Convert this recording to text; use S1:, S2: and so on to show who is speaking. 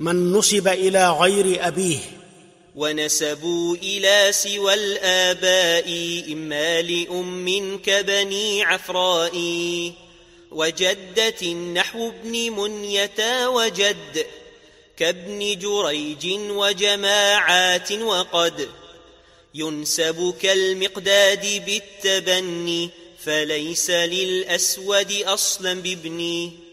S1: من نسب إلى غير أبيه.
S2: ونسبوا إلى سوى الآباء إما لأم كبني عفراء. وجدة نحو ابن منية وجد كابن جريج وجماعات وقد. ينسب كالمقداد بالتبني فليس للأسود أصلا بابني.